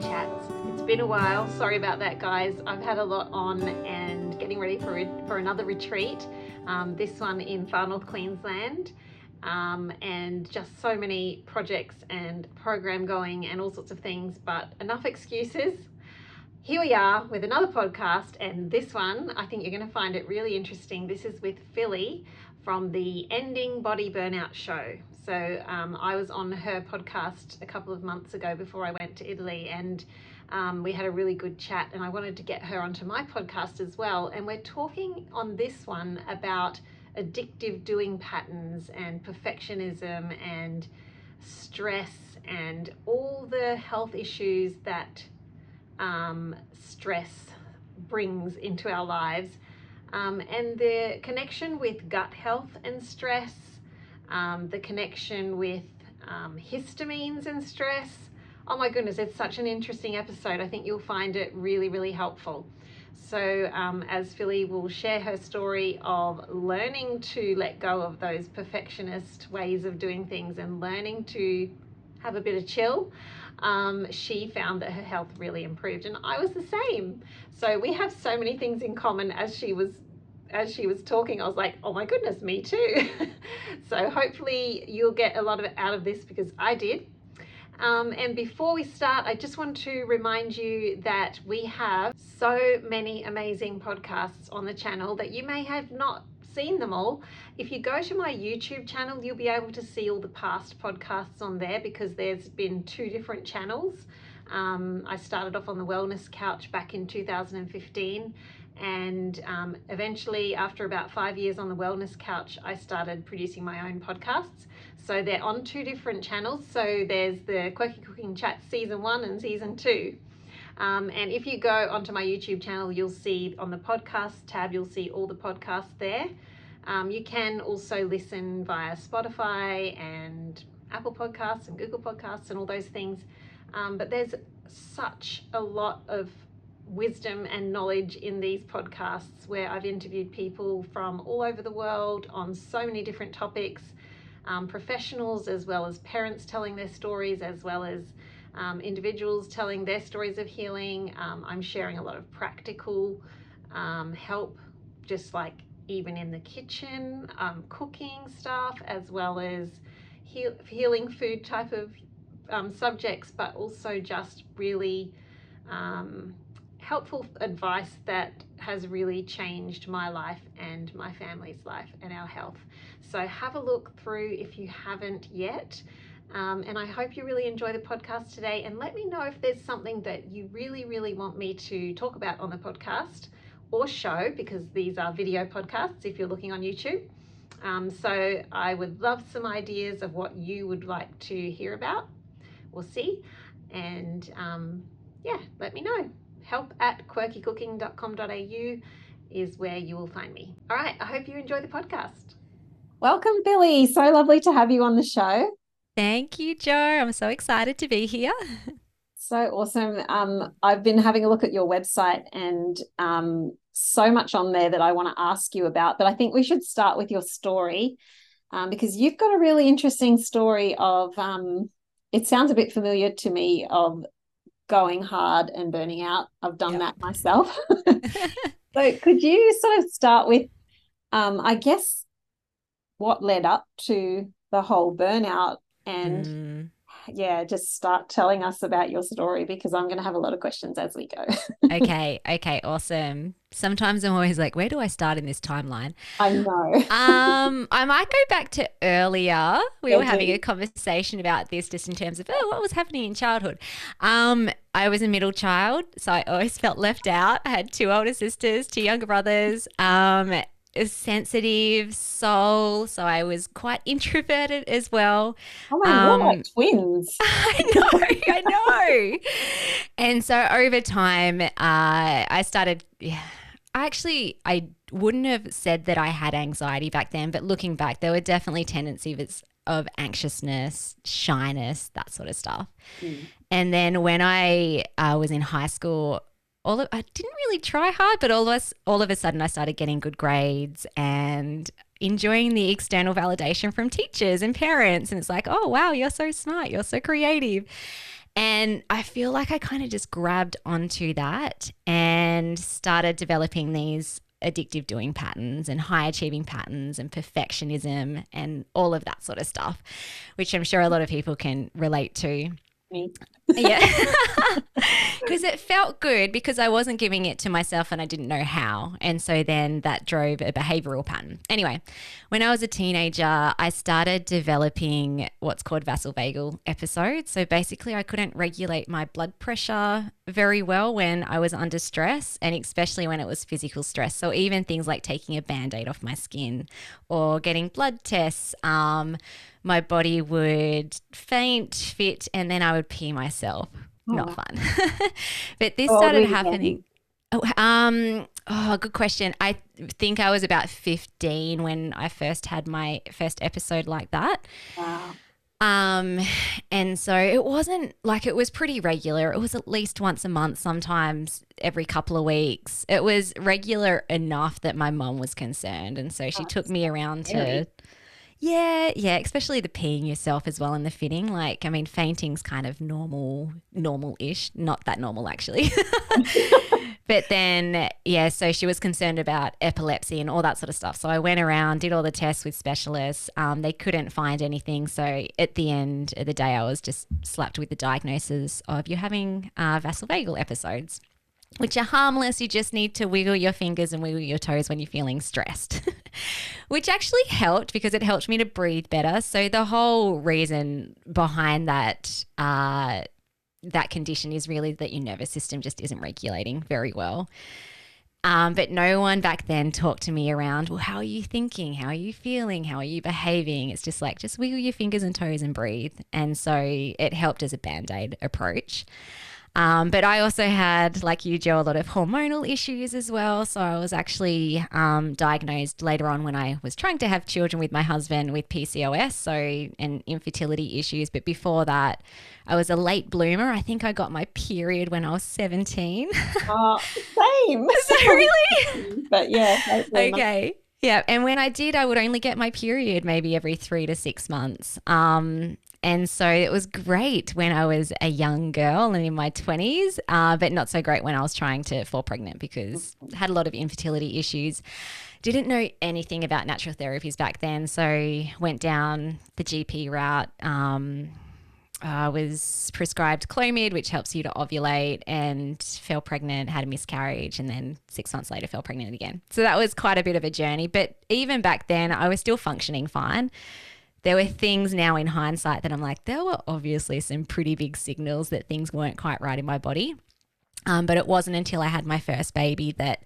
Chats. It's been a while. Sorry about that, guys. I've had a lot on and getting ready for for another retreat. Um, this one in far north Queensland, um, and just so many projects and program going and all sorts of things. But enough excuses. Here we are with another podcast, and this one I think you're going to find it really interesting. This is with Filly from the Ending Body Burnout Show. So um, I was on her podcast a couple of months ago before I went to Italy, and um, we had a really good chat. And I wanted to get her onto my podcast as well. And we're talking on this one about addictive doing patterns and perfectionism and stress and all the health issues that um, stress brings into our lives. Um, and the connection with gut health and stress, um, the connection with um, histamines and stress. Oh my goodness, it's such an interesting episode. I think you'll find it really, really helpful. So, um, as Filly will share her story of learning to let go of those perfectionist ways of doing things and learning to have a bit of chill, um, she found that her health really improved, and I was the same. So we have so many things in common. As she was as she was talking, I was like, oh my goodness, me too. so hopefully you'll get a lot of it out of this because I did. Um, and before we start, I just want to remind you that we have so many amazing podcasts on the channel that you may have not seen them all. If you go to my YouTube channel, you'll be able to see all the past podcasts on there because there's been two different channels. Um, I started off on the Wellness Couch back in 2015, and um, eventually, after about five years on the Wellness Couch, I started producing my own podcasts. So they're on two different channels. So there's the Quirky Cooking Chat Season 1 and Season 2. Um, and if you go onto my YouTube channel, you'll see on the podcast tab, you'll see all the podcasts there. Um, you can also listen via Spotify and Apple Podcasts and Google Podcasts and all those things. Um, but there's such a lot of wisdom and knowledge in these podcasts where I've interviewed people from all over the world on so many different topics, um, professionals as well as parents telling their stories, as well as um, individuals telling their stories of healing. Um, I'm sharing a lot of practical um, help, just like even in the kitchen, um, cooking stuff, as well as heal- healing food type of um, subjects, but also just really um, helpful advice that has really changed my life and my family's life and our health. So have a look through if you haven't yet. Um, and I hope you really enjoy the podcast today. And let me know if there's something that you really, really want me to talk about on the podcast or show, because these are video podcasts if you're looking on YouTube. Um, so I would love some ideas of what you would like to hear about or see. And um, yeah, let me know. Help at quirkycooking.com.au is where you will find me. All right, I hope you enjoy the podcast. Welcome, Filly. So lovely to have you on the show. Thank you, Jo. I'm so excited to be here. So awesome. Um, I've been having a look at your website and um, so much on there that I want to ask you about. But I think we should start with your story um, because you've got a really interesting story of, um, it sounds a bit familiar to me, of going hard and burning out. I've done yep. that myself. so could you sort of start with, um, I guess, what led up to the whole burnout and mm. Yeah, just start telling us about your story because I'm going to have a lot of questions as we go. okay, okay, awesome. Sometimes I'm always like, where do I start in this timeline? I know. um, I might go back to earlier. We were having a conversation about this just in terms of oh, what was happening in childhood. Um, I was a middle child, so I always felt left out. I had two older sisters, two younger brothers. Um, sensitive soul, so I was quite introverted as well. Oh my um, god, twins! I know, I know. and so over time, uh, I started. Yeah, I actually, I wouldn't have said that I had anxiety back then, but looking back, there were definitely tendencies of anxiousness, shyness, that sort of stuff. Mm. And then when I uh, was in high school, all of, I didn't really try hard, but all of us, all of a sudden, I started getting good grades and enjoying the external validation from teachers and parents. And it's like, oh wow, you're so smart, you're so creative. And I feel like I kind of just grabbed onto that and started developing these addictive doing patterns and high achieving patterns and perfectionism and all of that sort of stuff, which I'm sure a lot of people can relate to. Yeah. Because it felt good because I wasn't giving it to myself and I didn't know how. And so then that drove a behavioral pattern. Anyway, when I was a teenager, I started developing what's called vasovagal episodes. So basically, I couldn't regulate my blood pressure very well when I was under stress, and especially when it was physical stress. So even things like taking a band aid off my skin or getting blood tests. Um, my body would faint, fit, and then I would pee myself. Not Oh. fun. but this were started happening. Oh, um, oh, good question. I think I was about 15 when I first had my first episode like that. Wow. Um, and so it wasn't like it was pretty regular. It was at least once a month, sometimes every couple of weeks. It was regular enough that my mom was concerned. And so she Oh, took me around to, scary. Yeah, yeah, especially the peeing yourself as well and the fitting. Like, I mean, fainting's kind of normal, normal ish, not that normal actually. But then, yeah, so she was concerned about epilepsy and all that sort of stuff. So I went around, did all the tests with specialists. Um, they couldn't find anything. So at the end of the day, I was just slapped with the diagnosis of you're having uh, vasovagal episodes, which are harmless. You just need to wiggle your fingers and wiggle your toes when you're feeling stressed, which actually helped because it helped me to breathe better. So the whole reason behind that. Uh, that condition is really that your nervous system just isn't regulating very well. Um, but no one back then talked to me around, well, how are you thinking? How are you feeling? How are you behaving? It's just like, just wiggle your fingers and toes and breathe. And so it helped as a band aid approach. Um, but I also had, like you, Jo, a lot of hormonal issues as well. So I was actually um, diagnosed later on when I was trying to have children with my husband with PCOS, so and infertility issues. But before that, I was a late bloomer. I think I got my period when I was 17. Oh, same. so really? but yeah. okay. Yeah. And when I did, I would only get my period maybe every three to six months. Um, and so it was great when I was a young girl and in my 20s, uh, but not so great when I was trying to fall pregnant because I had a lot of infertility issues. Didn't know anything about natural therapies back then. So went down the GP route. Um, I was prescribed Clomid, which helps you to ovulate, and fell pregnant, had a miscarriage, and then six months later fell pregnant again. So that was quite a bit of a journey. But even back then, I was still functioning fine. There were things now in hindsight that I'm like, there were obviously some pretty big signals that things weren't quite right in my body. Um, but it wasn't until I had my first baby that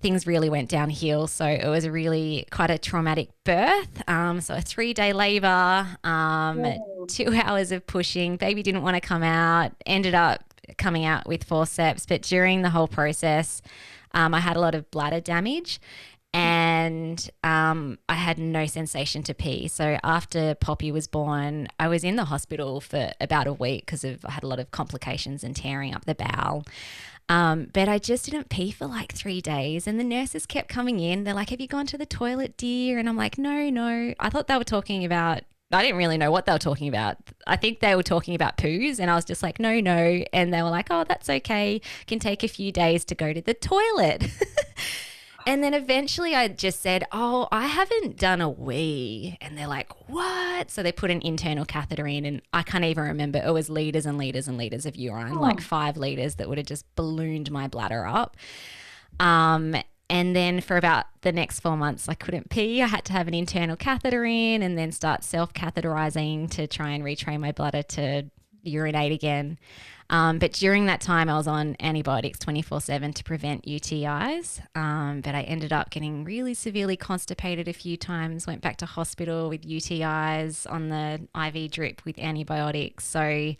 things really went downhill. So it was a really quite a traumatic birth. Um, so a three day labor, um, two hours of pushing. Baby didn't want to come out. Ended up coming out with forceps, but during the whole process, um, I had a lot of bladder damage. And um, I had no sensation to pee. So after Poppy was born, I was in the hospital for about a week because I had a lot of complications and tearing up the bowel. Um, but I just didn't pee for like three days. And the nurses kept coming in. They're like, Have you gone to the toilet, dear? And I'm like, No, no. I thought they were talking about, I didn't really know what they were talking about. I think they were talking about poos. And I was just like, No, no. And they were like, Oh, that's okay. Can take a few days to go to the toilet. And then eventually I just said, Oh, I haven't done a wee. And they're like, What? So they put an internal catheter in. And I can't even remember. It was liters and liters and liters of urine, like five liters that would have just ballooned my bladder up. Um, and then for about the next four months, I couldn't pee. I had to have an internal catheter in and then start self catheterizing to try and retrain my bladder to urinate again. Um, but during that time, I was on antibiotics 24 7 to prevent UTIs. Um, but I ended up getting really severely constipated a few times, went back to hospital with UTIs on the IV drip with antibiotics. So,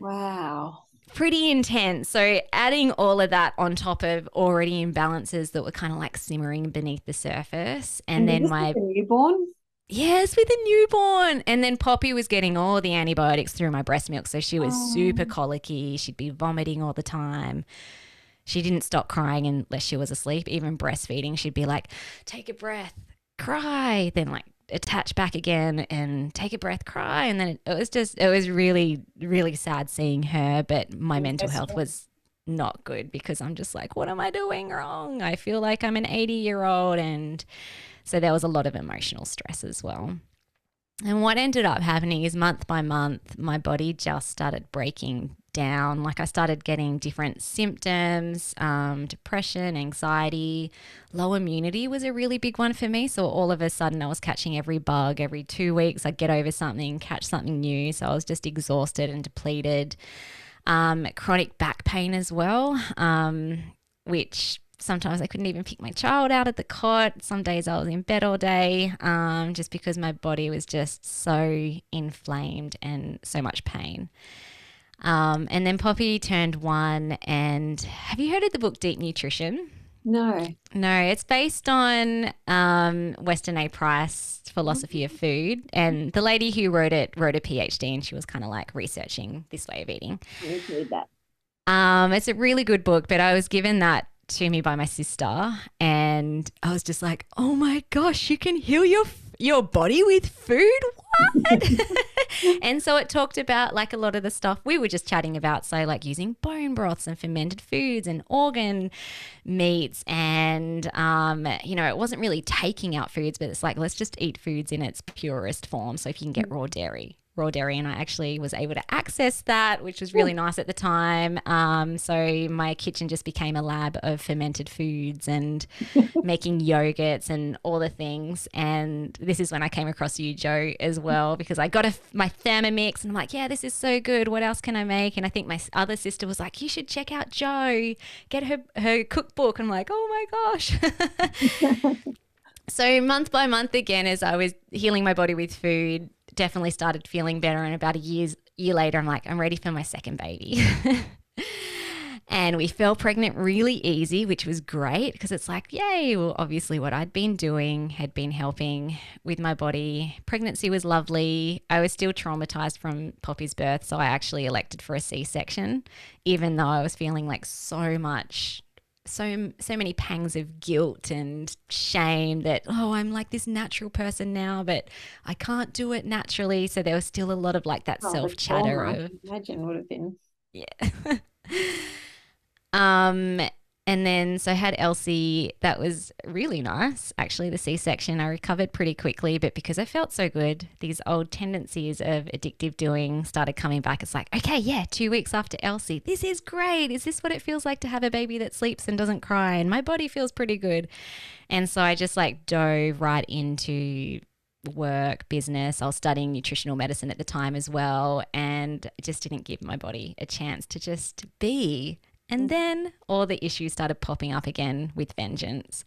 Wow. pretty intense. So, adding all of that on top of already imbalances that were kind of like simmering beneath the surface. And, then my newborn. Yes, with a newborn. And then Poppy was getting all the antibiotics through my breast milk. So she was Oh. super colicky. She'd be vomiting all the time. She didn't stop crying unless she was asleep. Even breastfeeding, she'd be like, take a breath, cry, then like attach back again and take a breath, cry. And then it, it was just, it was really, really sad seeing her. But my mental health was not good because I'm just like, what am I doing wrong? I feel like I'm an 80 year old. And so there was a lot of emotional stress as well. And what ended up happening is month by month, my body just started breaking down. Like I started getting different symptoms, um, depression, anxiety, low immunity was a really big one for me. So all of a sudden, I was catching every bug every two weeks. I'd get over something, catch something new. So I was just exhausted and depleted. Um, chronic back pain as well, um, which sometimes I couldn't even pick my child out of the cot. Some days I was in bed all day um, just because my body was just so inflamed and so much pain. Um, and then Poppy turned one. And have you heard of the book Deep Nutrition? No. No, it's based on um, Weston A. Price philosophy of food, and the lady who wrote it wrote a PhD, and she was kind of like researching this way of eating. I need that. Um, it's a really good book, but I was given that to me by my sister, and I was just like, "Oh my gosh, you can heal your your body with food." What? and so it talked about like a lot of the stuff we were just chatting about, so like using bone broths and fermented foods and organ meats, and um, you know, it wasn't really taking out foods, but it's like let's just eat foods in its purest form. So if you can get raw dairy, raw dairy, and I actually was able to access that, which was really nice at the time. Um, so my kitchen just became a lab of fermented foods and making yogurts and all the things. And this is when I came across you, Jo, as well, because I got a, my Thermomix and I'm like, yeah, this is so good. What else can I make? And I think my other sister was like, you should check out Jo, get her her cookbook. And I'm like, oh my gosh. So month by month again, as I was healing my body with food, definitely started feeling better. And about a year's year later, I'm like, I'm ready for my second baby. and we fell pregnant really easy, which was great because it's like, yay! Well, obviously, what I'd been doing had been helping with my body. Pregnancy was lovely. I was still traumatized from Poppy's birth, so I actually elected for a C-section, even though I was feeling like so much so so many pangs of guilt and shame that oh I'm like this natural person now but I can't do it naturally so there was still a lot of like that Oh, self chatter I of imagine would have been. yeah um and then so I had Elsie that was really nice actually the C-section I recovered pretty quickly but because I felt so good these old tendencies of addictive doing started coming back it's like okay yeah 2 weeks after Elsie this is great is this what it feels like to have a baby that sleeps and doesn't cry and my body feels pretty good and so I just like dove right into work, business. I was studying nutritional medicine at the time as well, and just didn't give my body a chance to just be. And then all the issues started popping up again with vengeance.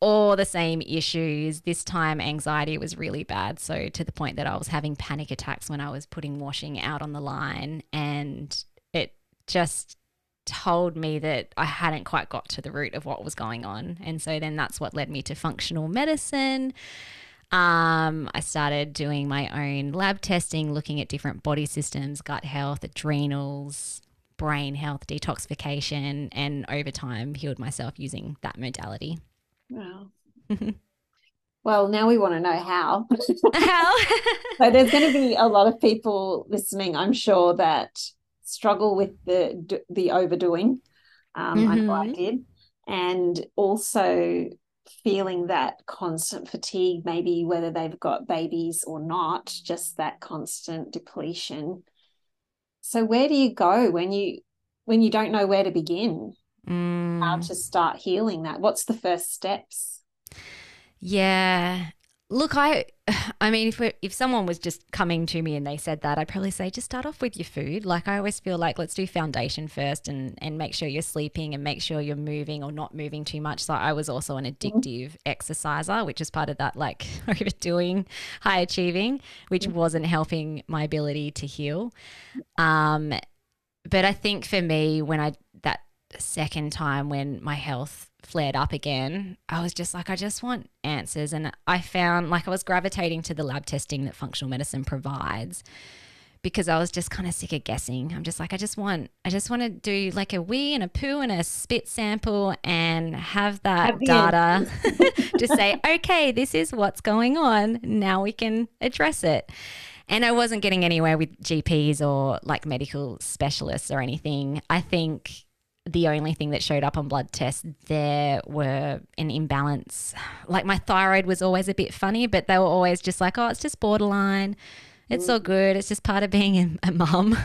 All the same issues. This time, anxiety was really bad. So, to the point that I was having panic attacks when I was putting washing out on the line. And it just told me that I hadn't quite got to the root of what was going on. And so then that's what led me to functional medicine. Um, I started doing my own lab testing, looking at different body systems, gut health, adrenals, brain health, detoxification, and over time healed myself using that modality. Wow. well, now we want to know how. How? So there's going to be a lot of people listening, I'm sure, that struggle with the the overdoing. Um, I know I did, and also feeling that constant fatigue, maybe whether they've got babies or not, just that constant depletion. So where do you go when you when you don't know where to begin? How Mm. to start healing that? What's the first steps? Yeah. Look, I I mean if if someone was just coming to me and they said that, I'd probably say just start off with your food. Like I always feel like let's do foundation first and and make sure you're sleeping and make sure you're moving or not moving too much. So I was also an addictive exerciser, which is part of that like overdoing, high achieving, which wasn't helping my ability to heal. Um but I think for me when I that second time when my health flared up again, I was just like, I just want answers. And I found like I was gravitating to the lab testing that functional medicine provides because I was just kind of sick of guessing. I'm just like, I just want, I just want to do like a wee and a poo and a spit sample and have that Have data to say, okay, this is what's going on. Now we can address it. And I wasn't getting anywhere with GPs or like medical specialists or anything. I think the only thing that showed up on blood tests there were an imbalance. Like my thyroid was always a bit funny, but they were always just like, oh, it's just borderline. It's all good. It's just part of being a, a mum.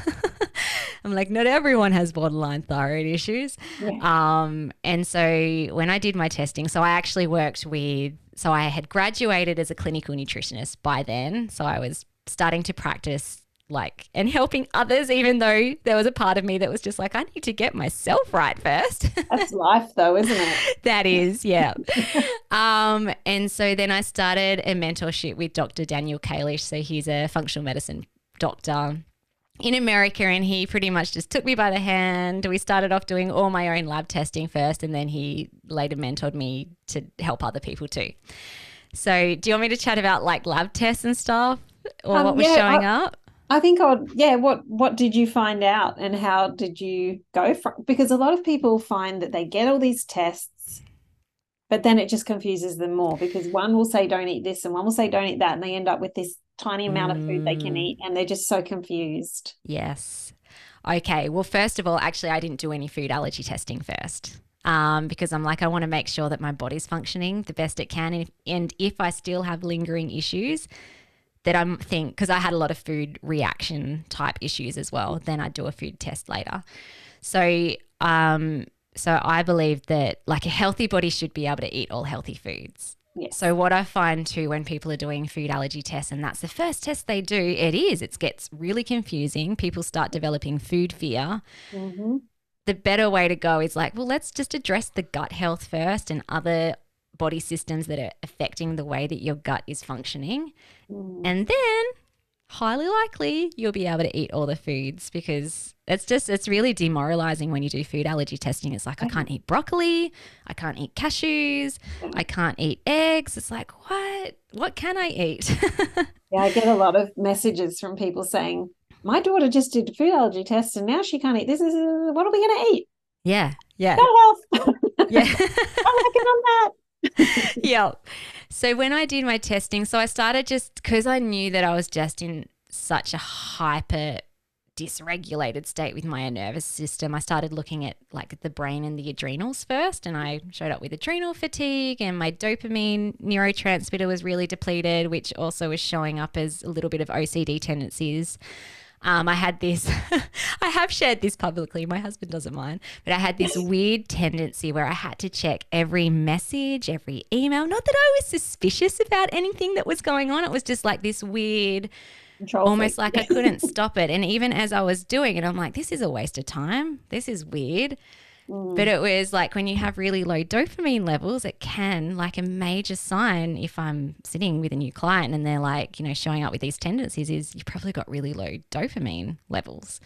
I'm like, not everyone has borderline thyroid issues. Yeah. Um, and so when I did my testing, so I actually worked with, so I had graduated as a clinical nutritionist by then. So I was starting to practice like and helping others, even though there was a part of me that was just like, I need to get myself right first. That's life, though, isn't it? that is, yeah. um, and so then I started a mentorship with Dr. Daniel Kalish. So he's a functional medicine doctor in America, and he pretty much just took me by the hand. We started off doing all my own lab testing first, and then he later mentored me to help other people too. So, do you want me to chat about like lab tests and stuff, or Um, what was yeah, showing I- up? I think I would, yeah. What what did you find out, and how did you go from? Because a lot of people find that they get all these tests, but then it just confuses them more because one will say don't eat this, and one will say don't eat that, and they end up with this tiny amount of food they can Mm. eat, and they're just so confused. Yes. Okay. Well, first of all, actually, I didn't do any food allergy testing first. Um, because I'm like, I want to make sure that my body's functioning the best it can. And if, and if I still have lingering issues, that I'm think because I had a lot of food reaction type issues as well, then I'd do a food test later. So, um, so I believe that like a healthy body should be able to eat all healthy foods. Yes. So what I find too when people are doing food allergy tests and that's the first test they do, it is it gets really confusing. People start developing food fear. Mhm. The better way to go is like, well, let's just address the gut health first and other body systems that are affecting the way that your gut is functioning. Mm. And then highly likely you'll be able to eat all the foods because it's just it's really demoralizing when you do food allergy testing it's like i can't eat broccoli i can't eat cashews i can't eat eggs it's like what what can i eat Yeah, I get a lot of messages from people saying, "My daughter just did a food allergy test, and now she can't eat this. Is what are we going to eat? yeah yeah Gut health. yeah I'm working on that." yeah. So when I did my testing, so I started just because I knew that I was just in such a hyper dysregulated state with my nervous system. I started looking at like the brain and the adrenals first, and I showed up with adrenal fatigue, and my dopamine neurotransmitter was really depleted, which also was showing up as a little bit of OCD tendencies. Um, I had this, I have shared this publicly. My husband doesn't mind, but I had this weird tendency where I had to check every message, every email. Not that I was suspicious about anything that was going on. It was just like this weird, Control almost like I couldn't stop it. And even as I was doing it, I'm like, this is a waste of time. This is weird. Mm. But it was like when you have really low dopamine levels, it can like a major sign if I'm sitting with a new client and they're like, you know, showing up with these tendencies is you've probably got really low dopamine levels.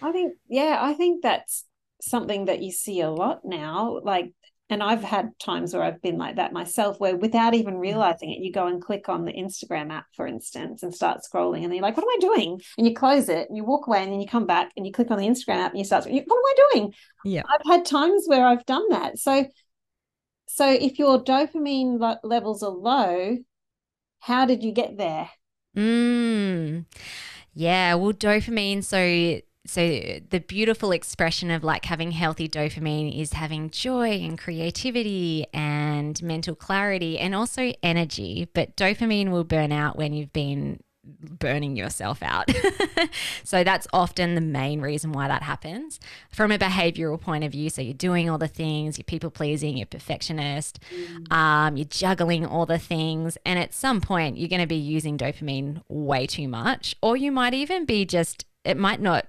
I think, yeah, I think that's something that you see a lot now. Like, and I've had times where I've been like that myself, where without even realizing it, you go and click on the Instagram app, for instance, and start scrolling, and you're like, "What am I doing?" And you close it, and you walk away, and then you come back, and you click on the Instagram app, and you start, "What am I doing?" Yeah. I've had times where I've done that. So, so if your dopamine le- levels are low, how did you get there? Mm. Yeah, well, dopamine. So, so the beautiful expression of like having healthy dopamine is having joy and creativity and mental clarity and also energy. But dopamine will burn out when you've been burning yourself out. so that's often the main reason why that happens from a behavioral point of view. So you're doing all the things, you're people pleasing, you're perfectionist, um, you're juggling all the things, and at some point you're going to be using dopamine way too much, or you might even be just it might not.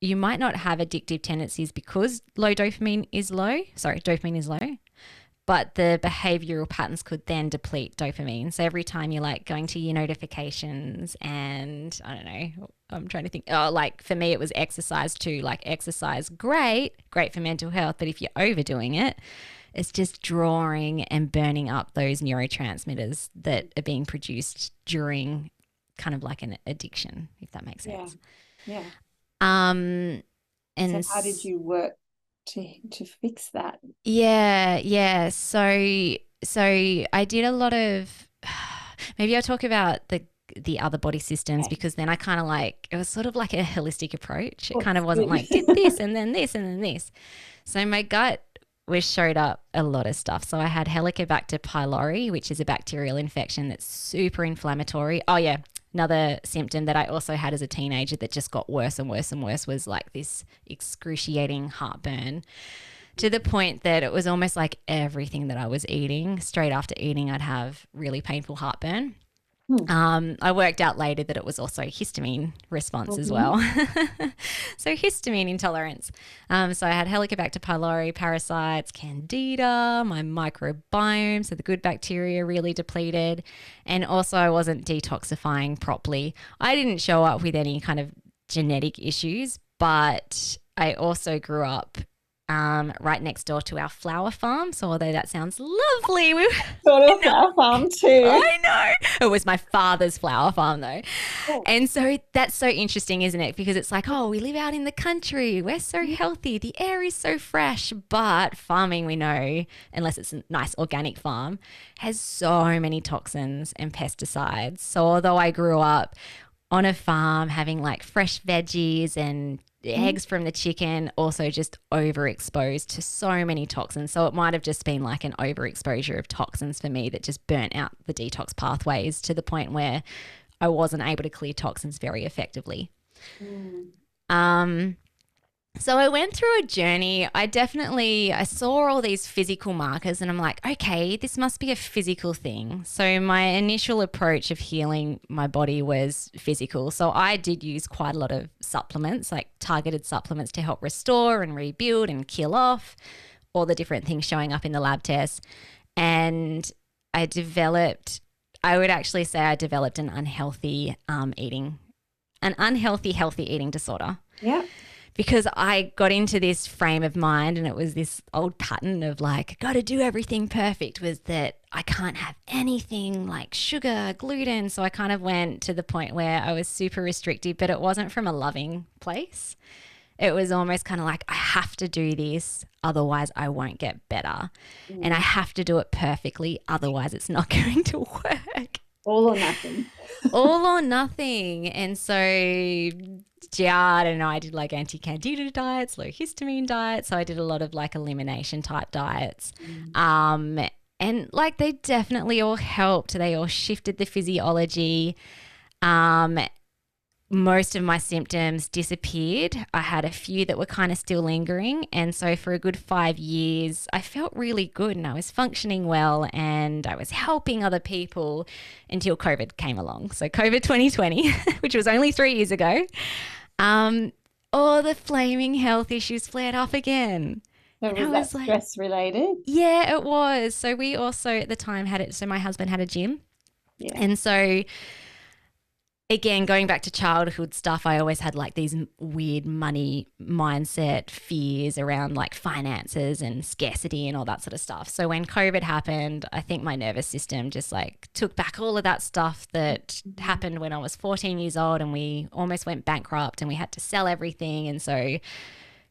You might not have addictive tendencies because low dopamine is low. Sorry, dopamine is low but the behavioral patterns could then deplete dopamine. So every time you're like going to your notifications and I don't know, I'm trying to think, oh, like for me, it was exercise too. Like exercise, great, great for mental health. But if you're overdoing it, it's just drawing and burning up those neurotransmitters that are being produced during kind of like an addiction, if that makes sense. Yeah. sense. Yeah. Um, and so how did you work to to fix that? Yeah, yeah. So so I did a lot of maybe I'll talk about the the other body systems Okay. because then I kind of like it was sort of like a holistic approach. It Oh, kind of wasn't like did this and then this and then this. So my gut was showed up a lot of stuff. So I had Helicobacter pylori, which is a bacterial infection that's super inflammatory. Oh yeah, another symptom that I also had as a teenager that just got worse and worse and worse was like this excruciating heartburn to the point that it was almost like everything that I was eating, straight after eating, I'd have really painful heartburn. Hmm. Um, I worked out later that it was also histamine response as Mhm. well. so histamine intolerance. Um, so I had Helicobacter pylori, parasites, candida, my microbiome, so the good bacteria really depleted, and also I wasn't detoxifying properly. I didn't show up with any kind of genetic issues, but I also grew up um, right next door to our flower farm. So although that sounds lovely, we Sort of our farm too. I know. It was my father's flower farm, though. Oh. And so that's so interesting, isn't it? Because it's like, oh, we live out in the country. We're so healthy. The air is so fresh. But farming, we know, unless it's a nice organic farm, has so many toxins and pesticides. So although I grew up on a farm having like fresh veggies and eggs from the chicken also just overexposed to so many toxins. So it might have just been like an overexposure of toxins for me that just burnt out the detox pathways to the point where i wasn't able to clear toxins very effectively. Mm. um, so I went through a journey. I definitely I saw all these physical markers and I'm like, okay, this must be a physical thing. So my initial approach of healing my body was physical. So I did use quite a lot of supplements, like targeted supplements to help restore and rebuild and kill off all the different things showing up in the lab tests. And I developed I would actually say I developed an unhealthy um, eating an unhealthy healthy eating disorder Yeah. Because I got into this frame of mind and it was this old pattern of like, got to do everything perfect was that I can't have anything like sugar, gluten. So I kind of went to the point where I was super restrictive, but it wasn't from a loving place. It was almost kind of like, I have to do this, otherwise, I won't get better. And I have to do it perfectly, otherwise, it's not going to work All or nothing. all or nothing. And so Giard and I did like anti candida diets, low histamine diets. So I did a lot of like elimination type diets. Um, and like they definitely all helped. They all shifted the physiology. Um, most of my symptoms disappeared. I had a few that were kind of still lingering. And so for a good five years, I felt really good and I was functioning well and I was helping other people until COVID came along. So COVID 2020, which was only three years ago, um, all the flaming health issues flared up again. And was that was like- stress related? Yeah, it was. So we also at the time had it. So my husband had a gym. Yeah. And so, again, going back to childhood stuff, I always had like these weird money mindset fears around like finances and scarcity and all that sort of stuff. So, when COVID happened, I think my nervous system just like took back all of that stuff that happened when I was 14 years old and we almost went bankrupt and we had to sell everything. And so,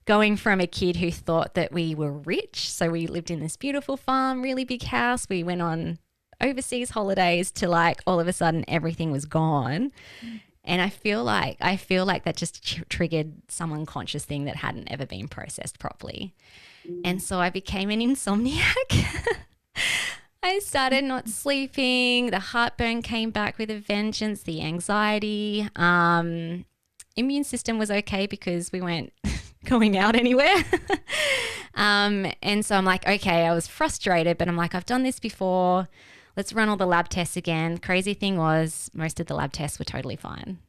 going from a kid who thought that we were rich, so we lived in this beautiful farm, really big house, we went on overseas holidays to like all of a sudden everything was gone. And I feel like I feel like that just tr- triggered some unconscious thing that hadn't ever been processed properly. And so I became an insomniac. I started not sleeping. The heartburn came back with a vengeance. The anxiety. Um, immune system was okay because we weren't going out anywhere. um, and so I'm like, okay, I was frustrated, but I'm like, I've done this before. Let's run all the lab tests again. Crazy thing was, most of the lab tests were totally fine.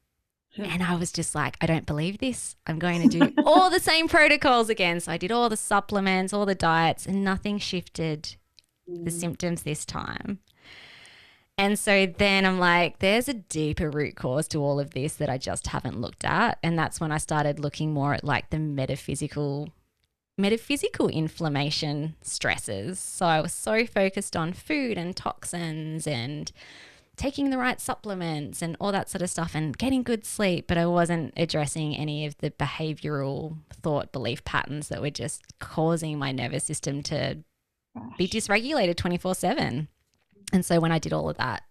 And I was just like, I don't believe this. I'm going to do all the same protocols again. So I did all the supplements, all the diets, and nothing shifted the mm. symptoms this time. And so then I'm like, there's a deeper root cause to all of this that I just haven't looked at. And that's when I started looking more at like the metaphysical metaphysical inflammation stresses. So I was so focused on food and toxins and taking the right supplements and all that sort of stuff and getting good sleep, but I wasn't addressing any of the behavioral thought belief patterns that were just causing my nervous system to Gosh. be dysregulated 24 7. And so when I did all of that,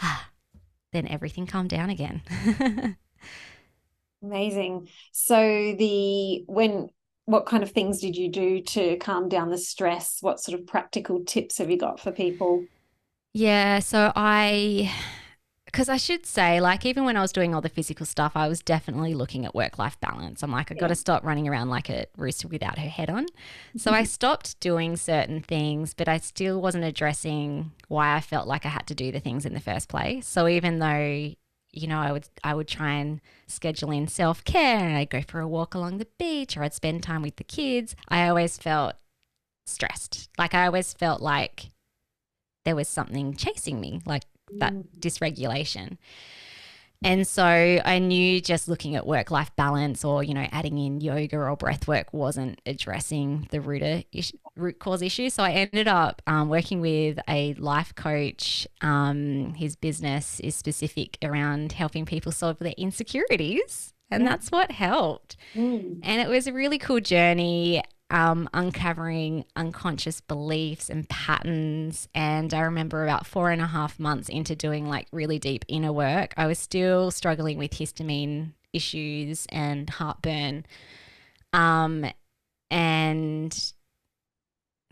then everything calmed down again. Amazing. So the when what kind of things did you do to calm down the stress? What sort of practical tips have you got for people? yeah. So I, because I should say, like, even when I was doing all the physical stuff, I was definitely looking at work life balance. I'm like, I got to stop running around like a rooster without her head on. So I mm-hmm. stopped doing certain things, but I still wasn't addressing why I felt like I had to do the things in the first place. So even though you know, I would I would try and schedule in self care and I'd go for a walk along the beach or I'd spend time with the kids. I always felt stressed. Like I always felt like there was something chasing me, like that Mm. dysregulation. And so I knew just looking at work life balance or, you know, adding in yoga or breath work wasn't addressing the root, root cause issue. So I ended up um, working with a life coach. Um, his business is specific around helping people solve their insecurities. And that's what helped. Mm. And it was a really cool journey, um, uncovering unconscious beliefs and patterns. And I remember about four and a half months into doing like really deep inner work, I was still struggling with histamine issues and heartburn. Um, and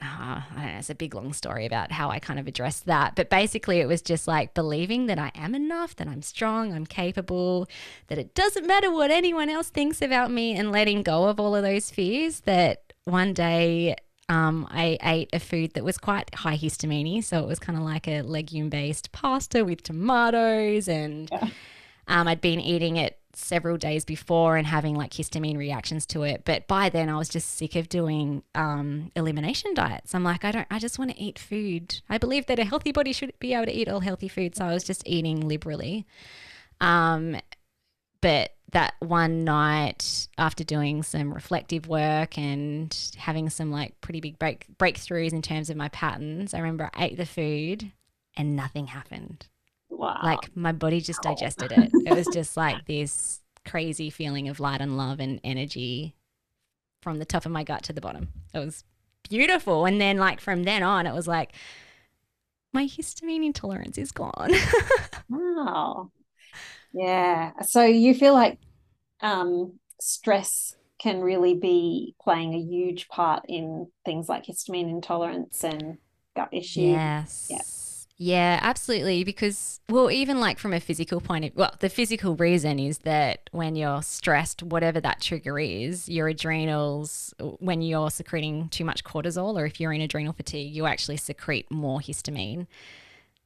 I don't know, it's a big long story about how I kind of addressed that. But basically, it was just like believing that I am enough, that I'm strong, I'm capable, that it doesn't matter what anyone else thinks about me, and letting go of all of those fears. That one day um, I ate a food that was quite high histamine. So it was kind of like a legume based pasta with tomatoes. And Yeah. um, I'd been eating it several days before and having like histamine reactions to it. But by then I was just sick of doing um, elimination diets. I'm like, I don't, I just want to eat food. I believe that a healthy body should be able to eat all healthy food. So I was just eating liberally. Um, but that one night after doing some reflective work and having some like pretty big break breakthroughs in terms of my patterns, I remember I ate the food and nothing happened. Wow. Like my body just digested it. It was just like this crazy feeling of light and love and energy from the top of my gut to the bottom. It was beautiful. And then like from then on, it was like my histamine intolerance is gone. Wow. Yeah. So you feel like um, stress can really be playing a huge part in things like histamine intolerance and gut issues. Yes. Yeah. Yeah, absolutely. Because, well, even like from a physical point of well, the physical reason is that when you're stressed, whatever that trigger is, your adrenals, when you're secreting too much cortisol or if you're in adrenal fatigue, you actually secrete more histamine.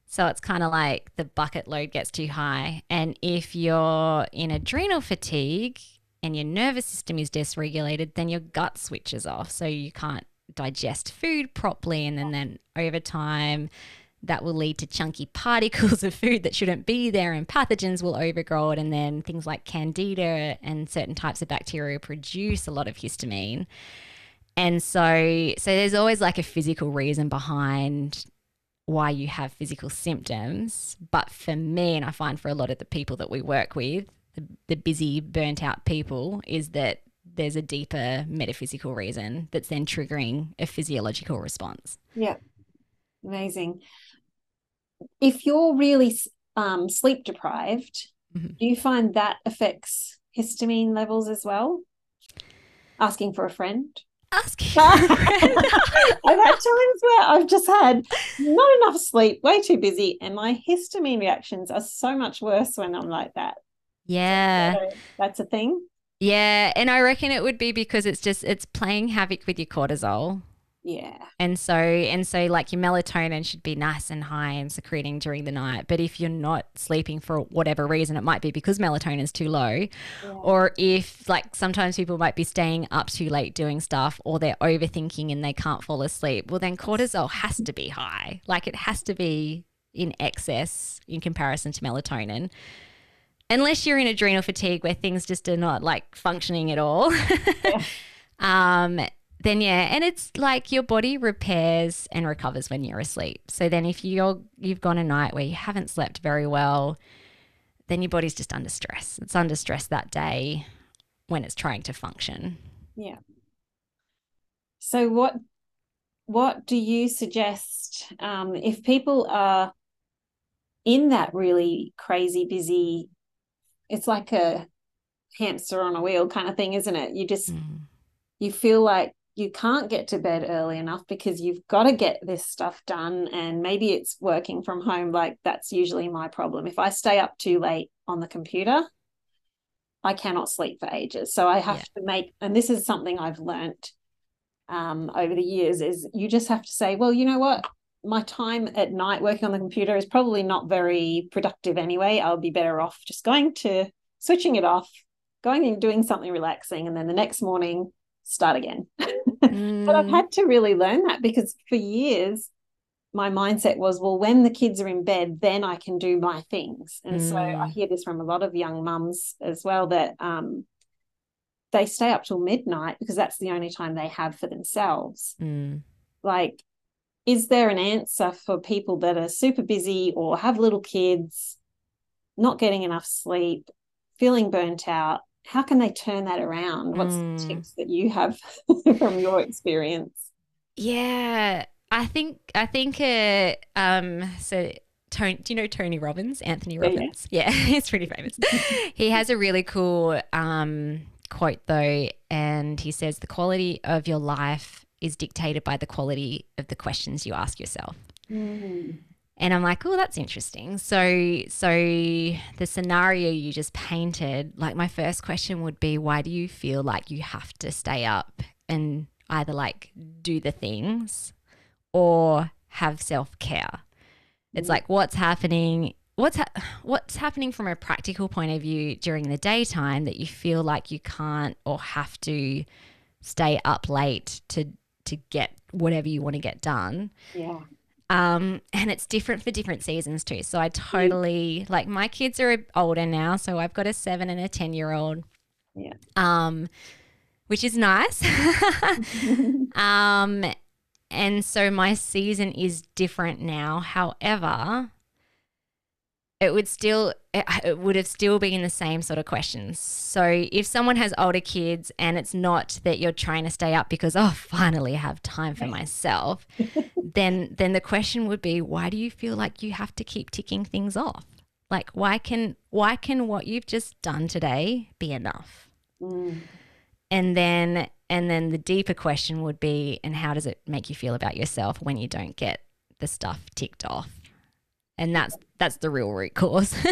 So it's kind of like the bucket load gets too high. And if you're in adrenal fatigue and your nervous system is dysregulated, then your gut switches off. So you can't digest food properly. And then, then over time, that will lead to chunky particles of food that shouldn't be there, and pathogens will overgrow it. And then things like candida and certain types of bacteria produce a lot of histamine. And so, so there's always like a physical reason behind why you have physical symptoms. But for me, and I find for a lot of the people that we work with, the, the busy, burnt out people, is that there's a deeper metaphysical reason that's then triggering a physiological response. Yeah. Amazing. If you're really um, sleep deprived, Mhm. do you find that affects histamine levels as well? Asking for a friend. Ask I've had times where I've just had not enough sleep, way too busy, and my histamine reactions are so much worse when I'm like that. yeah. So that's a thing. Yeah, and I reckon it would be because it's just it's playing havoc with your cortisol. Yeah. And so and so like your melatonin should be nice and high and secreting during the night. But if you're not sleeping for whatever reason, it might be because melatonin is too low. Yeah. Or if like sometimes people might be staying up too late doing stuff or they're overthinking and they can't fall asleep. Well then cortisol has to be high. Like it has to be in excess in comparison to melatonin. Unless you're in adrenal fatigue where things just are not like functioning at all. Yeah. um then yeah, and it's like your body repairs and recovers when you're asleep. So then if you're you've gone a night where you haven't slept very well, then your body's just under stress. It's under stress that day when it's trying to function. Yeah. So what what do you suggest um, if people are in that really crazy busy? It's like a hamster on a wheel kind of thing, isn't it? You just mm. you feel like you can't get to bed early enough because you've got to get this stuff done and maybe it's working from home like that's usually my problem. If i stay up too late on the computer i cannot sleep for ages. So i have yeah. to make and this is something i've learned um, over the years is you just have to say well you know what? My time at night working on the computer is probably not very productive anyway. I'll be better off just going to switching it off going and doing something relaxing and then the next morning start again. mm. But I've mm. had to really learn that because for years, my mindset was, well, when the kids are in bed, then I can do my things. And mm. so I mm. hear this from a lot of young mums as well that um, they stay up till midnight because that's the only time they have for themselves. Mm. Like, is there an answer for people that are super busy or have little kids, not getting enough sleep, feeling burnt out? How can they turn that around? What's mm. the tips that you have from your experience? Yeah, I think I think uh, um so Tony, do you know Tony Robbins, Anthony Robbins? Yeah, yeah he's pretty famous. he has a really cool um quote though, and he says the quality of your life is dictated by the quality of the questions you ask yourself. Mm. And I'm like, oh, that's interesting. So, so the scenario you just painted, like my first question would be, why do you feel like you have to stay up and either like do the things or have self care? It's mm. like, what's happening? What's ha- what's happening from a practical point of view during the daytime that you feel like you can't or have to stay up late to to get whatever you want to get done? Yeah um, and it's different for different seasons too. So I totally like my kids are older now, so I've got a seven and a ten year old. Yeah. Um, which is nice. um, and so my season is different now. However, it would still it would have still been the same sort of questions. So if someone has older kids and it's not that you're trying to stay up because oh finally I have time for myself, then then the question would be why do you feel like you have to keep ticking things off? Like why can why can what you've just done today be enough? Mm. And then and then the deeper question would be and how does it make you feel about yourself when you don't get the stuff ticked off? and that's that's the real root cause.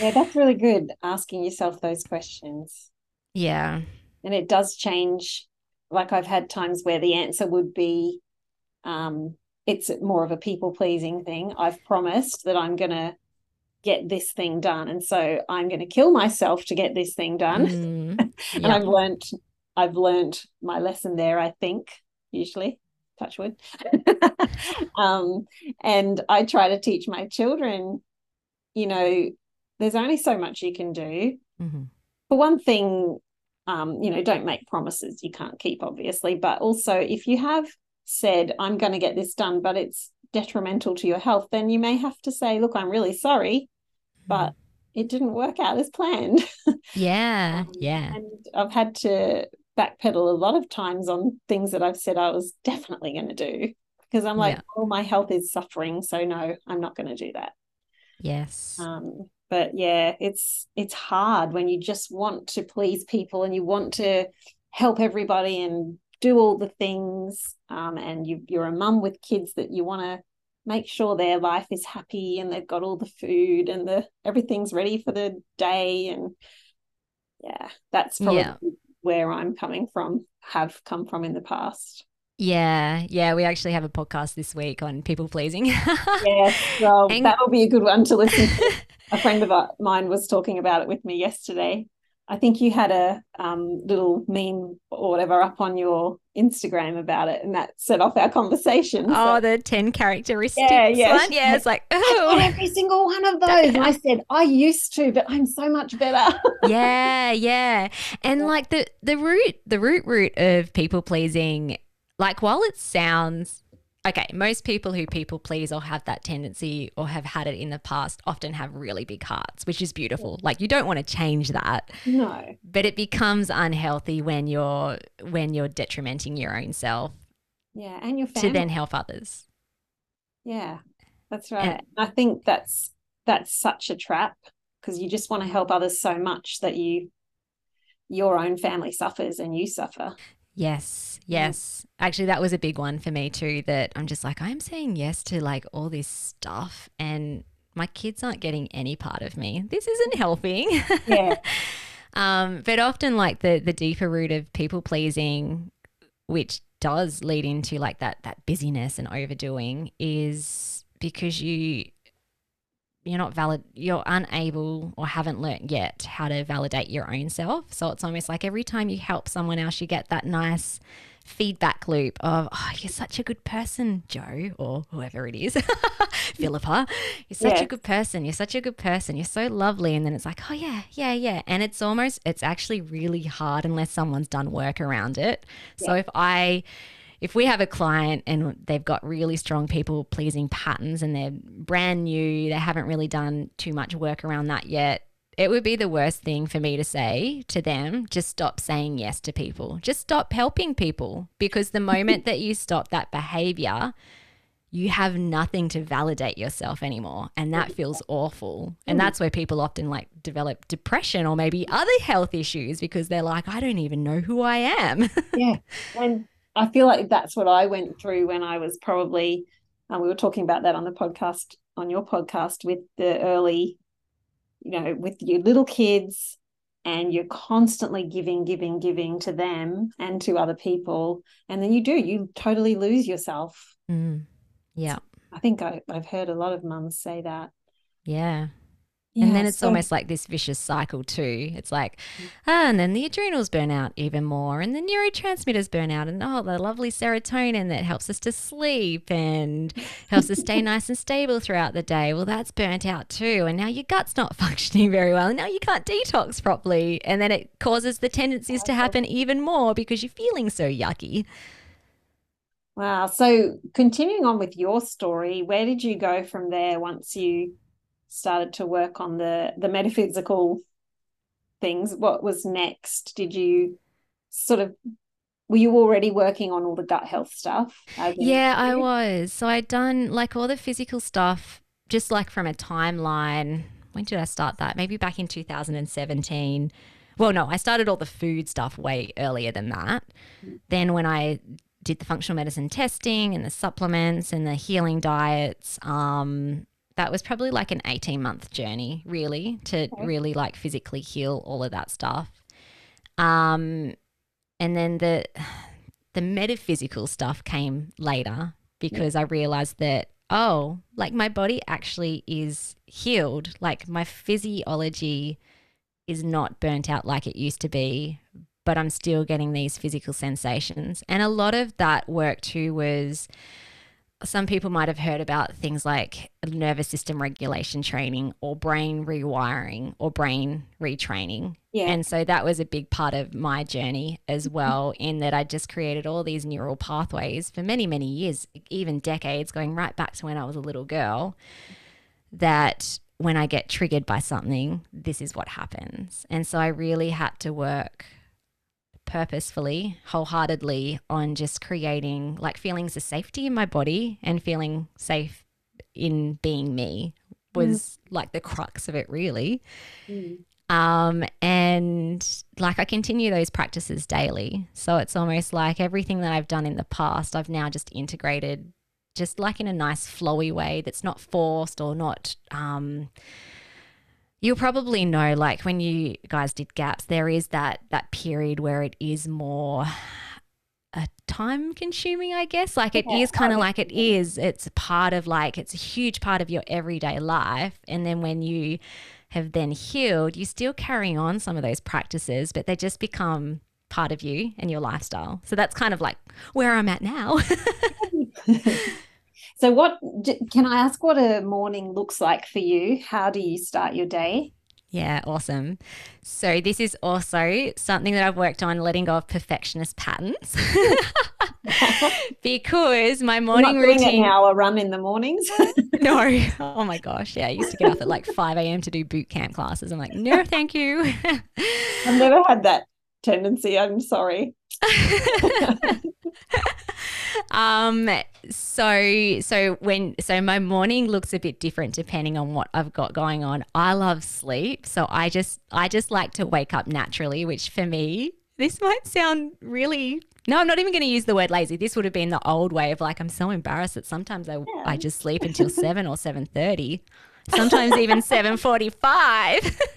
Yeah that's really good asking yourself those questions. Yeah. And it does change like i've had times where the answer would be um it's more of a people pleasing thing. I've promised that i'm going to get this thing done and so i'm going to kill myself to get this thing done. Mm, and i've learned i've learned my lesson there i think usually touch wood. um, and I try to teach my children, you know, there's only so much you can do. Mm-hmm. For one thing, um, you know, don't make promises you can't keep, obviously. But also, if you have said, I'm going to get this done, but it's detrimental to your health, then you may have to say, look, I'm really sorry, but mm-hmm. it didn't work out as planned. Yeah. um, yeah. And I've had to backpedal a lot of times on things that I've said I was definitely going to do because I'm like, yeah. oh, my health is suffering, so no, I'm not going to do that. Yes. Um, but yeah, it's it's hard when you just want to please people and you want to help everybody and do all the things. Um, and you you're a mum with kids that you want to make sure their life is happy and they've got all the food and the everything's ready for the day and yeah that's probably yeah where I'm coming from, have come from in the past. Yeah, yeah, we actually have a podcast this week on people pleasing. yes, well, that will be a good one to listen to. a friend of mine was talking about it with me yesterday. I think you had a um, little meme or whatever up on your Instagram about it, and that set off our conversation. Oh, so. the 10 characteristics yeah, yeah. one? Yeah, it's like, oh. every single one of those. And I said, I used to, but I'm so much better. yeah, yeah. And yeah. like the, the root, the root root of people pleasing, like while it sounds okay, most people who people please or have that tendency or have had it in the past often have really big hearts, which is beautiful. Like you don't want to change that. No. But it becomes unhealthy when you're when you're detrimenting your own self. Yeah, and your family. To then help others. Yeah. That's right. And, I think that's that's such a trap because you just want to help others so much that you your own family suffers and you suffer. Yes, yes. Actually, that was a big one for me too. That I'm just like, I'm saying yes to like all this stuff, and my kids aren't getting any part of me. This isn't helping. Yeah. um, but often, like the the deeper root of people pleasing, which does lead into like that that busyness and overdoing, is because you you're not valid you're unable or haven't learnt yet how to validate your own self. So it's almost like every time you help someone else you get that nice feedback loop of oh you're such a good person Jo or whoever it is. Filipa you're such a good person you're such a good person you're so lovely. And then it's like oh yeah yeah yeah. And it's almost it's actually really hard unless someone's done work around it. So if i if we have a client and they've got really strong people pleasing patterns and they're brand new, they haven't really done too much work around that yet, it would be the worst thing for me to say to them just stop saying yes to people, just stop helping people. Because the moment that you stop that behavior, you have nothing to validate yourself anymore and that feels awful. And that's where people often like develop depression or maybe other health issues because they're like i don't even know who i am. Yeah. And I feel like that's what I went through when I was probably, and we were talking about that on the podcast, on your podcast with the early, you know, with your little kids and you're constantly giving, giving, giving to them and to other people. And then you do, you totally lose yourself. Mm. Yeah. I think I, I've heard a lot of mums say that. Yeah. Yeah, and then it's so, almost like this vicious cycle too. It's like, ah, and then the adrenals burn out even more, and the neurotransmitters burn out, and oh, the lovely serotonin that helps us to sleep and helps us stay nice and stable throughout the day. Well, that's burnt out too, and now your gut's not functioning very well, and now you can't detox properly, and then it causes the tendencies to happen even more because you're feeling so yucky. Wow. So continuing on with your story, where did you go from there once you started to work on the the metaphysical things. What was next? Did you sort of were you already working on all the gut health stuff yeah i was. So i'd done like all the physical stuff just like from a timeline. When did i start that? Maybe back in 2017 well no i started all the food stuff way earlier than that. Then when i did the functional medicine testing and the supplements and the healing diets um, that was probably like an 18 month journey really to okay. really like physically heal all of that stuff um and then the the metaphysical stuff came later because yeah. i realized that oh like my body actually is healed like my physiology is not burnt out like it used to be but i'm still getting these physical sensations and a lot of that work too was some people might have heard about things like nervous system regulation training or brain rewiring or brain retraining. Yeah. And so that was a big part of my journey as mm-hmm. well, in that I just created all these neural pathways for many, many years, even decades, going right back to when I was a little girl, that when I get triggered by something, this is what happens. And so I really had to work purposefully, wholeheartedly on just creating like feelings of safety in my body and feeling safe in being me was mm. like the crux of it, really. Mm. Um, and like I continue those practices daily. So it's almost like everything that I've done in the past, I've now just integrated just like in a nice flowy way that's not forced or not um You'll probably know, like when you guys did GAPS, there is that that period where it is more a time consuming, I guess. Like it is kind of like it is. It's part of like it's a huge part of your everyday life. And then when you have then healed, you still carry on some of those practices, but they just become part of you and your lifestyle. So that's kind of like where I'm at now. so what can I ask what a morning looks like for you? How do you start your day? Yeah, awesome. So this is also something that I've worked on letting go of perfectionist patterns. because my morning routine an hour run in the mornings. no. Oh my gosh. Yeah. I used to get up at like 5 a.m. to do boot camp classes. I'm like, no, thank you. I've never had that tendency. I'm sorry. Um so so when so my morning looks a bit different depending on what I've got going on. I love sleep, so I just I just like to wake up naturally, which for me this might sound really no, I'm not even going to use the word lazy. This would have been the old way of like I'm so embarrassed that sometimes I, yeah. I just sleep until 7 or 7:30. Sometimes even 7:45.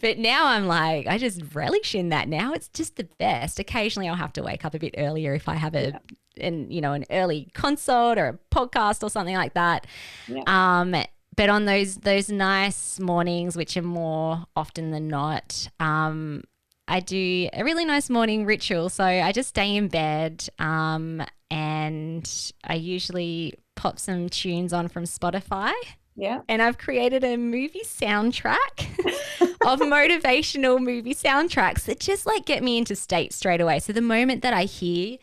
But now I'm like, I just relish in that. Now it's just the best. Occasionally I'll have to wake up a bit earlier if I have a yeah. An you know an early consult or a podcast or something like that. Yeah. Um, but on those those nice mornings, which are more often than not, um, I do a really nice morning ritual. So I just stay in bed, um, and I usually pop some tunes on from Spotify. Yeah. And I've created a movie soundtrack of motivational movie soundtracks that just like get me into state straight away. So the moment that I hear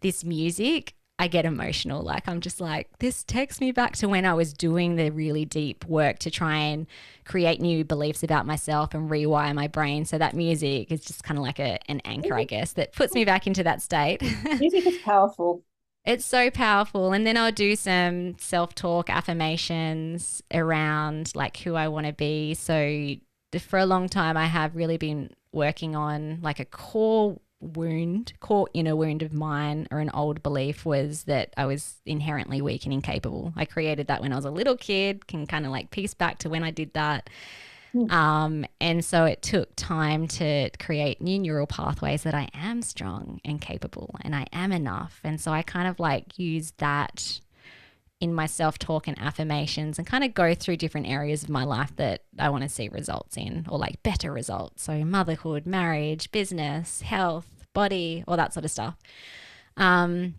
this music, I get emotional. Like I'm just like, this takes me back to when I was doing the really deep work to try and create new beliefs about myself and rewire my brain. So that music is just kind of like a, an anchor, I guess, that puts me back into that state. music is powerful. It's so powerful. And then I'll do some self talk affirmations around like who I want to be. So for a long time, I have really been working on like a core wound, core inner wound of mine, or an old belief was that I was inherently weak and incapable. I created that when I was a little kid, can kind of like piece back to when I did that. Hmm. Um, and so it took time to create new neural pathways that I am strong and capable and I am enough. And so I kind of like use that in my self talk and affirmations and kind of go through different areas of my life that I want to see results in or like better results. So, motherhood, marriage, business, health, body, all that sort of stuff. Um,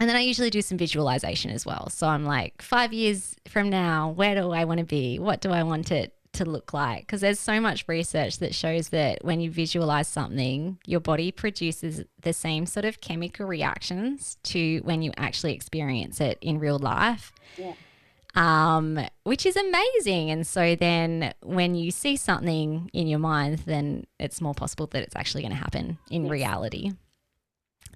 and then I usually do some visualization as well. So I'm like, five years from now, where do I want to be? What do I want it to look like? Because there's so much research that shows that when you visualize something your body produces the same sort of chemical reactions to when you actually experience it in real life. Yeah. um, which is amazing. And so then when you see something in your mind then it's more possible that it's actually going to happen in yes. reality.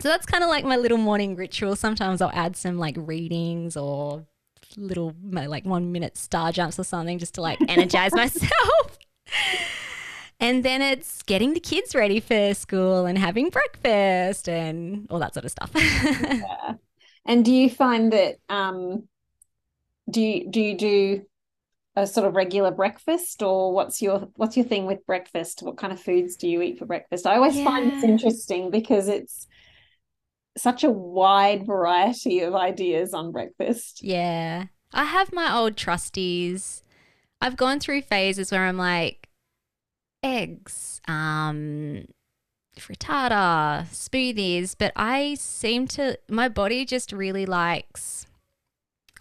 So that's kind of like my little morning ritual. Sometimes i'll add some like readings or little like one minute star jumps or something just to like energize myself. and then it's getting the kids ready for school and having breakfast and all that sort of stuff. yeah. And do you find that um do you do you do a sort of regular breakfast or what's your what's your thing with breakfast? What kind of foods do you eat for breakfast? I always yeah. find this interesting because it's such a wide variety of ideas on breakfast. Yeah. I have my old trustees. I've gone through phases where I'm like eggs, um, frittata, smoothies, but I seem to my body just really likes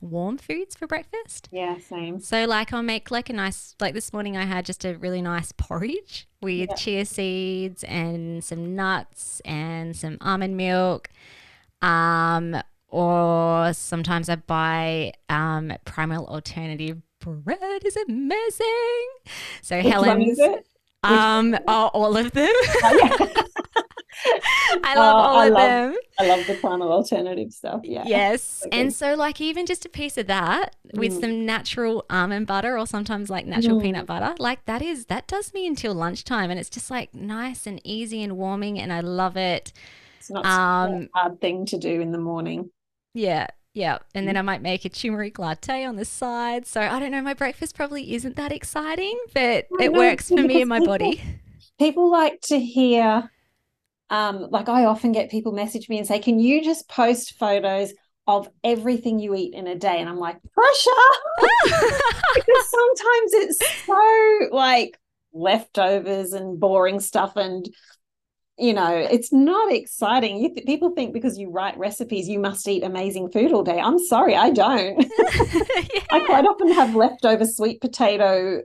warm foods for breakfast. Yeah, same. So like I'll make like a nice like this morning I had just a really nice porridge with yeah. chia seeds and some nuts and some almond milk. Um or sometimes I buy um Primal Alternative bread is amazing. So Which Helen's um oh, all of them. I love oh, all I of love, them. I love the primal alternative stuff. Yeah. Yes. Okay. And so like even just a piece of that with mm. some natural almond butter or sometimes like natural mm. peanut butter, like that is that does me until lunchtime and it's just like nice and easy and warming and I love it. It's not um, a hard thing to do in the morning. Yeah. Yeah. And then I might make a turmeric latte on the side. So I don't know, my breakfast probably isn't that exciting, but it works for me and my people, body. People like to hear um, like I often get people message me and say, Can you just post photos of everything you eat in a day. And I'm like, pressure. because sometimes it's so like leftovers and boring stuff and you know it's not exciting you th- people think because you write recipes you must eat amazing food all day i'm sorry i don't yeah. i quite often have leftover sweet potato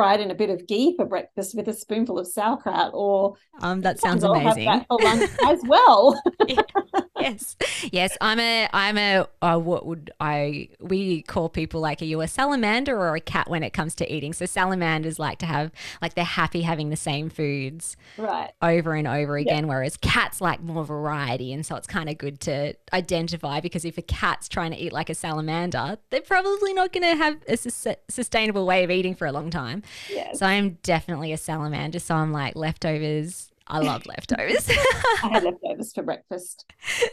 fried in a bit of ghee for breakfast with a spoonful of sauerkraut or um that sounds amazing that for lunch as well. yeah yes, yes. I'm a, I'm a. Uh, what would I? We call people like, are you a salamander or a cat when it comes to eating? So salamanders like to have, like, they're happy having the same foods, right, over and over again. Whereas cats like more variety, and so it's kind of good to identify because if a cat's trying to eat like a salamander, they're probably not going to have a su- sustainable way of eating for a long time. Yes. So I'm definitely a salamander. So I'm like leftovers I love leftovers. I had leftovers for breakfast.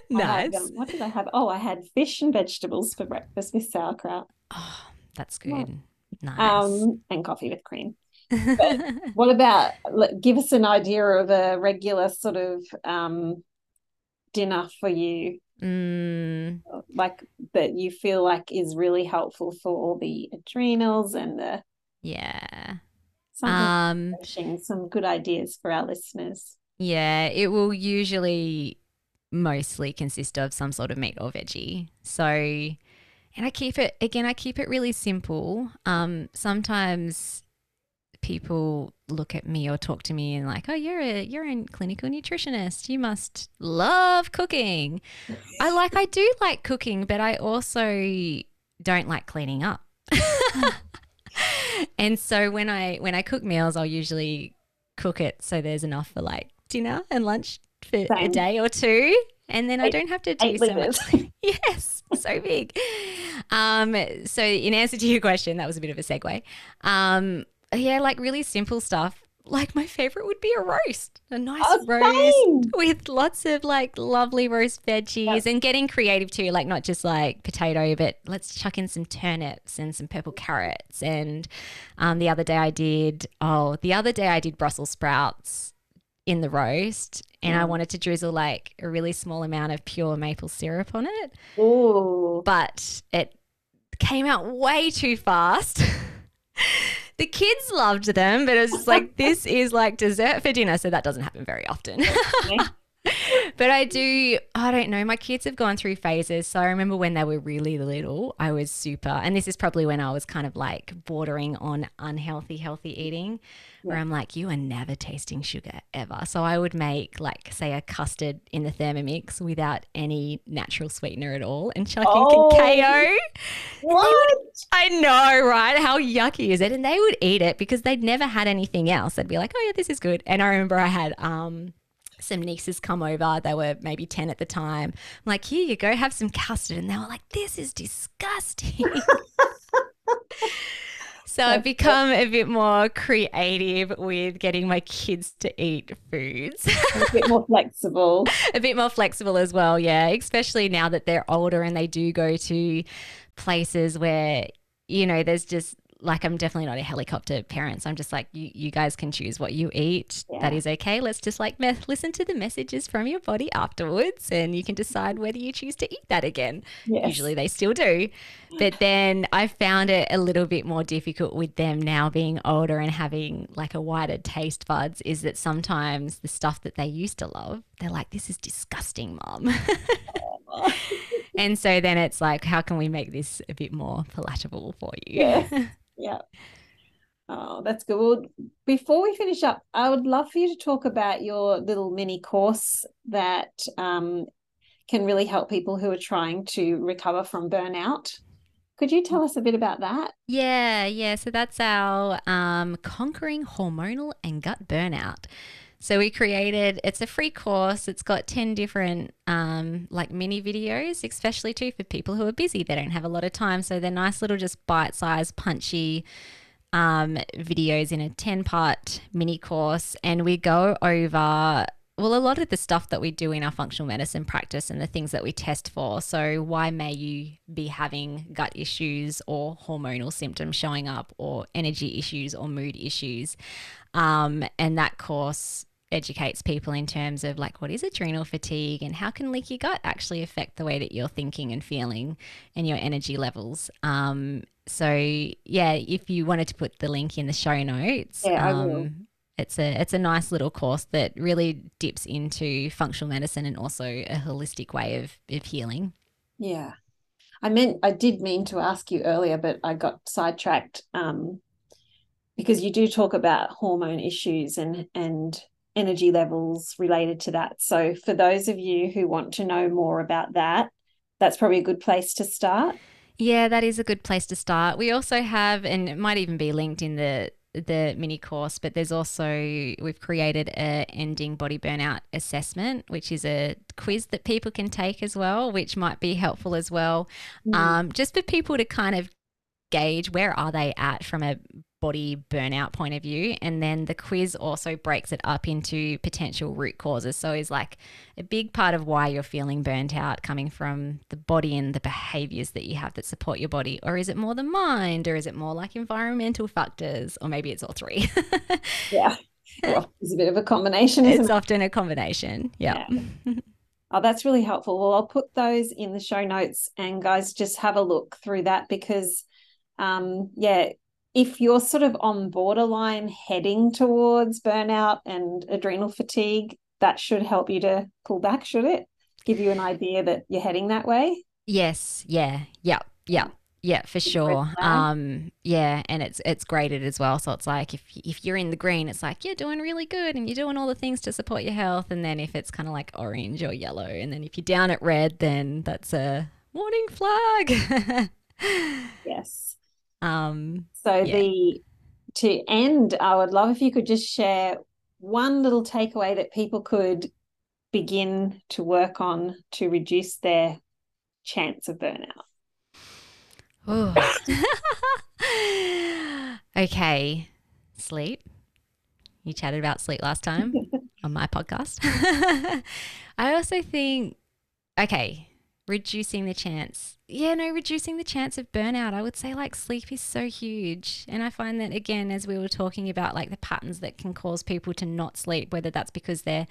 Nice. Had, um, what did I have? Oh, I had fish and vegetables for breakfast with sauerkraut. Oh, that's good. Yeah. Nice. Um, and coffee with cream. But what about give us an idea of a regular sort of um, dinner for you? Mm. Like that you feel like is really helpful for all the adrenals and the yeah um, some good ideas for our listeners. Yeah, it will usually mostly consist of some sort of meat or veggie. So, and I keep it again. I keep it really simple. Um, sometimes people look at me or talk to me and like, oh, you're a you're a clinical nutritionist. You must love cooking. I like I do like cooking, but I also don't like cleaning up. and so when I when I cook meals, I'll usually cook it so there's enough for like dinner and lunch for Same. a day or two, and then eight, I don't have to do so much. yes, so big. Um, so in answer to your question, that was a bit of a segue. Um, yeah, like really simple stuff like my favorite would be a roast, a nice oh, roast with lots of like lovely roast veggies yep. and getting creative too, like not just like potato, but let's chuck in some turnips and some purple carrots. And um, the other day I did, oh, the other day I did Brussels sprouts in the roast and mm. I wanted to drizzle like a really small amount of pure maple syrup on it. Ooh. But it came out way too fast. the kids loved them, but it was like this is like dessert for dinner, so that doesn't happen very often. but I do, I don't know. My kids have gone through phases. So I remember when they were really little, I was super, and this is probably when I was kind of like bordering on unhealthy, healthy eating, yeah. where I'm like, you are never tasting sugar ever. So I would make, like, say, a custard in the Thermomix without any natural sweetener at all and chuck oh, in cacao. What? Would, I know, right? How yucky is it? And they would eat it because they'd never had anything else. They'd be like, oh, yeah, this is good. And I remember I had, um, some nieces come over. They were maybe 10 at the time. I'm like, here you go, have some custard. And they were like, this is disgusting. so I've become a bit more creative with getting my kids to eat foods. a bit more flexible. a bit more flexible as well, yeah. Especially now that they're older and they do go to places where, you know, there's just like I'm definitely not a helicopter parent. So I'm just like, you, you guys can choose what you eat. Yeah. That is okay. Let's just like me- listen to the messages from your body afterwards and you can decide whether you choose to eat that again. Yes. Usually they still do. But then I found it a little bit more difficult with them now being older and having like a wider taste buds is that sometimes the stuff that they used to love, they're like, this is disgusting, mom. and so then it's like, how can we make this a bit more palatable for you? Yeah. Yeah. Oh, that's good. Well, before we finish up, I would love for you to talk about your little mini course that um, can really help people who are trying to recover from burnout. Could you tell us a bit about that? Yeah, yeah. So that's our um, Conquering Hormonal and Gut Burnout. So we created, it's a free course. It's got 10 different um, like mini videos, especially too for people who are busy. They don't have a lot of time. So they're nice little just bite-sized punchy um, videos in a 10 part mini course. And we go over well, a lot of the stuff that we do in our functional medicine practice and the things that we test for. So, why may you be having gut issues or hormonal symptoms showing up, or energy issues or mood issues? Um, and that course educates people in terms of like what is adrenal fatigue and how can leaky gut actually affect the way that you're thinking and feeling and your energy levels. Um, so yeah, if you wanted to put the link in the show notes, yeah, um, I will. It's a it's a nice little course that really dips into functional medicine and also a holistic way of, of healing. Yeah. I meant I did mean to ask you earlier, but I got sidetracked um, because you do talk about hormone issues and and energy levels related to that. So for those of you who want to know more about that, that's probably a good place to start. Yeah, that is a good place to start. We also have, and it might even be linked in the the mini course, but there's also we've created a ending body burnout assessment, which is a quiz that people can take as well, which might be helpful as well, mm. um, just for people to kind of gauge where are they at from a body burnout point of view. And then the quiz also breaks it up into potential root causes. So is like a big part of why you're feeling burnt out coming from the body and the behaviors that you have that support your body? Or is it more the mind? Or is it more like environmental factors? Or maybe it's all three. yeah. Well, it's a bit of a combination. It's it? often a combination. Yeah. yeah. Oh, that's really helpful. Well, I'll put those in the show notes and guys just have a look through that because um yeah if you're sort of on borderline heading towards burnout and adrenal fatigue, that should help you to pull back, should it? Give you an idea that you're heading that way? Yes. Yeah. Yeah. Yeah. Yeah, for sure. Um, yeah, and it's it's graded as well. So it's like if if you're in the green, it's like you're doing really good and you're doing all the things to support your health. And then if it's kind of like orange or yellow, and then if you're down at red, then that's a warning flag. yes. Um, so yeah. the to end, I would love if you could just share one little takeaway that people could begin to work on to reduce their chance of burnout. okay, sleep. You chatted about sleep last time on my podcast. I also think, okay, reducing the chance. Yeah, no, reducing the chance of burnout. I would say like sleep is so huge. And I find that again, as we were talking about like the patterns that can cause people to not sleep, whether that's because they're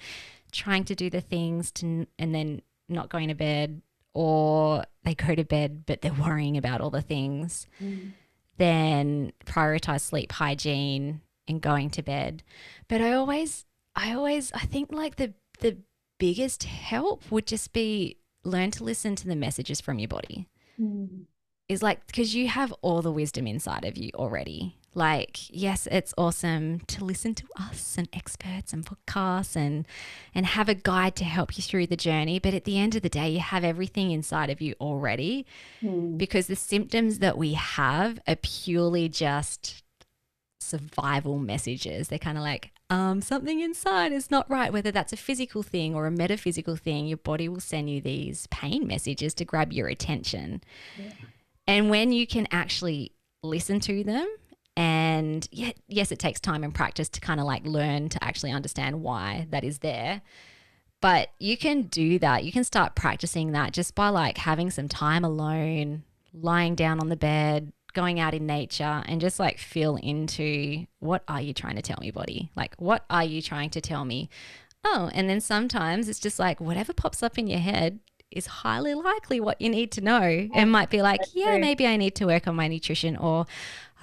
trying to do the things to and then not going to bed or they go to bed but they're worrying about all the things, mm. then prioritize sleep hygiene and going to bed. But I always I always I think like the the biggest help would just be learn to listen to the messages from your body. Mm. Is like, because you have all the wisdom inside of you already. Like, yes, it's awesome to listen to us and experts and podcasts and and have a guide to help you through the journey. But at the end of the day, you have everything inside of you already. Mm. Because the symptoms that we have are purely just survival messages. They're kind of like, um, something inside is not right, whether that's a physical thing or a metaphysical thing, your body will send you these pain messages to grab your attention. Yeah. And when you can actually listen to them, and yet, yes, it takes time and practice to kind of like learn to actually understand why that is there. But you can do that. You can start practicing that just by like having some time alone, lying down on the bed, going out in nature and just like feel into what are you trying to tell me, body? Like, what are you trying to tell me? Oh, and then sometimes it's just like whatever pops up in your head is highly likely what you need to know. It might be like, yeah, maybe I need to work on my nutrition, or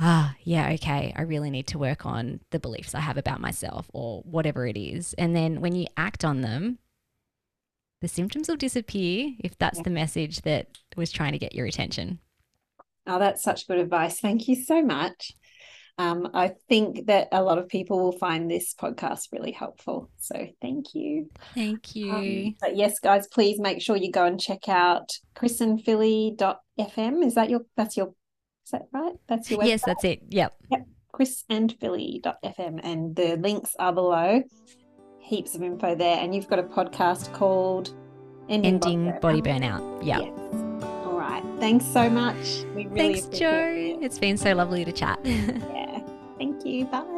ah, yeah, okay, I really need to work on the beliefs I have about myself, or whatever it is. And then when you act on them, the symptoms will disappear if that's yeah. the message that was trying to get your attention. Oh, that's such good advice. Thank you so much. Um, I think that a lot of people will find this podcast really helpful. So thank you. Thank you. Um, but yes, guys, please make sure you go and check out chrisandfilly.fm. Is that your that's your is that right? That's your website? Yes, that's it. Yep. Yep. chrisandfilly.fm and the links are below. Heaps of info there. And you've got a podcast called Ending, Ending Body, Body Burnout. Yes. Thanks so much. We really Thanks, Jo. It. It's been so lovely to chat. yeah. Thank you. Bye.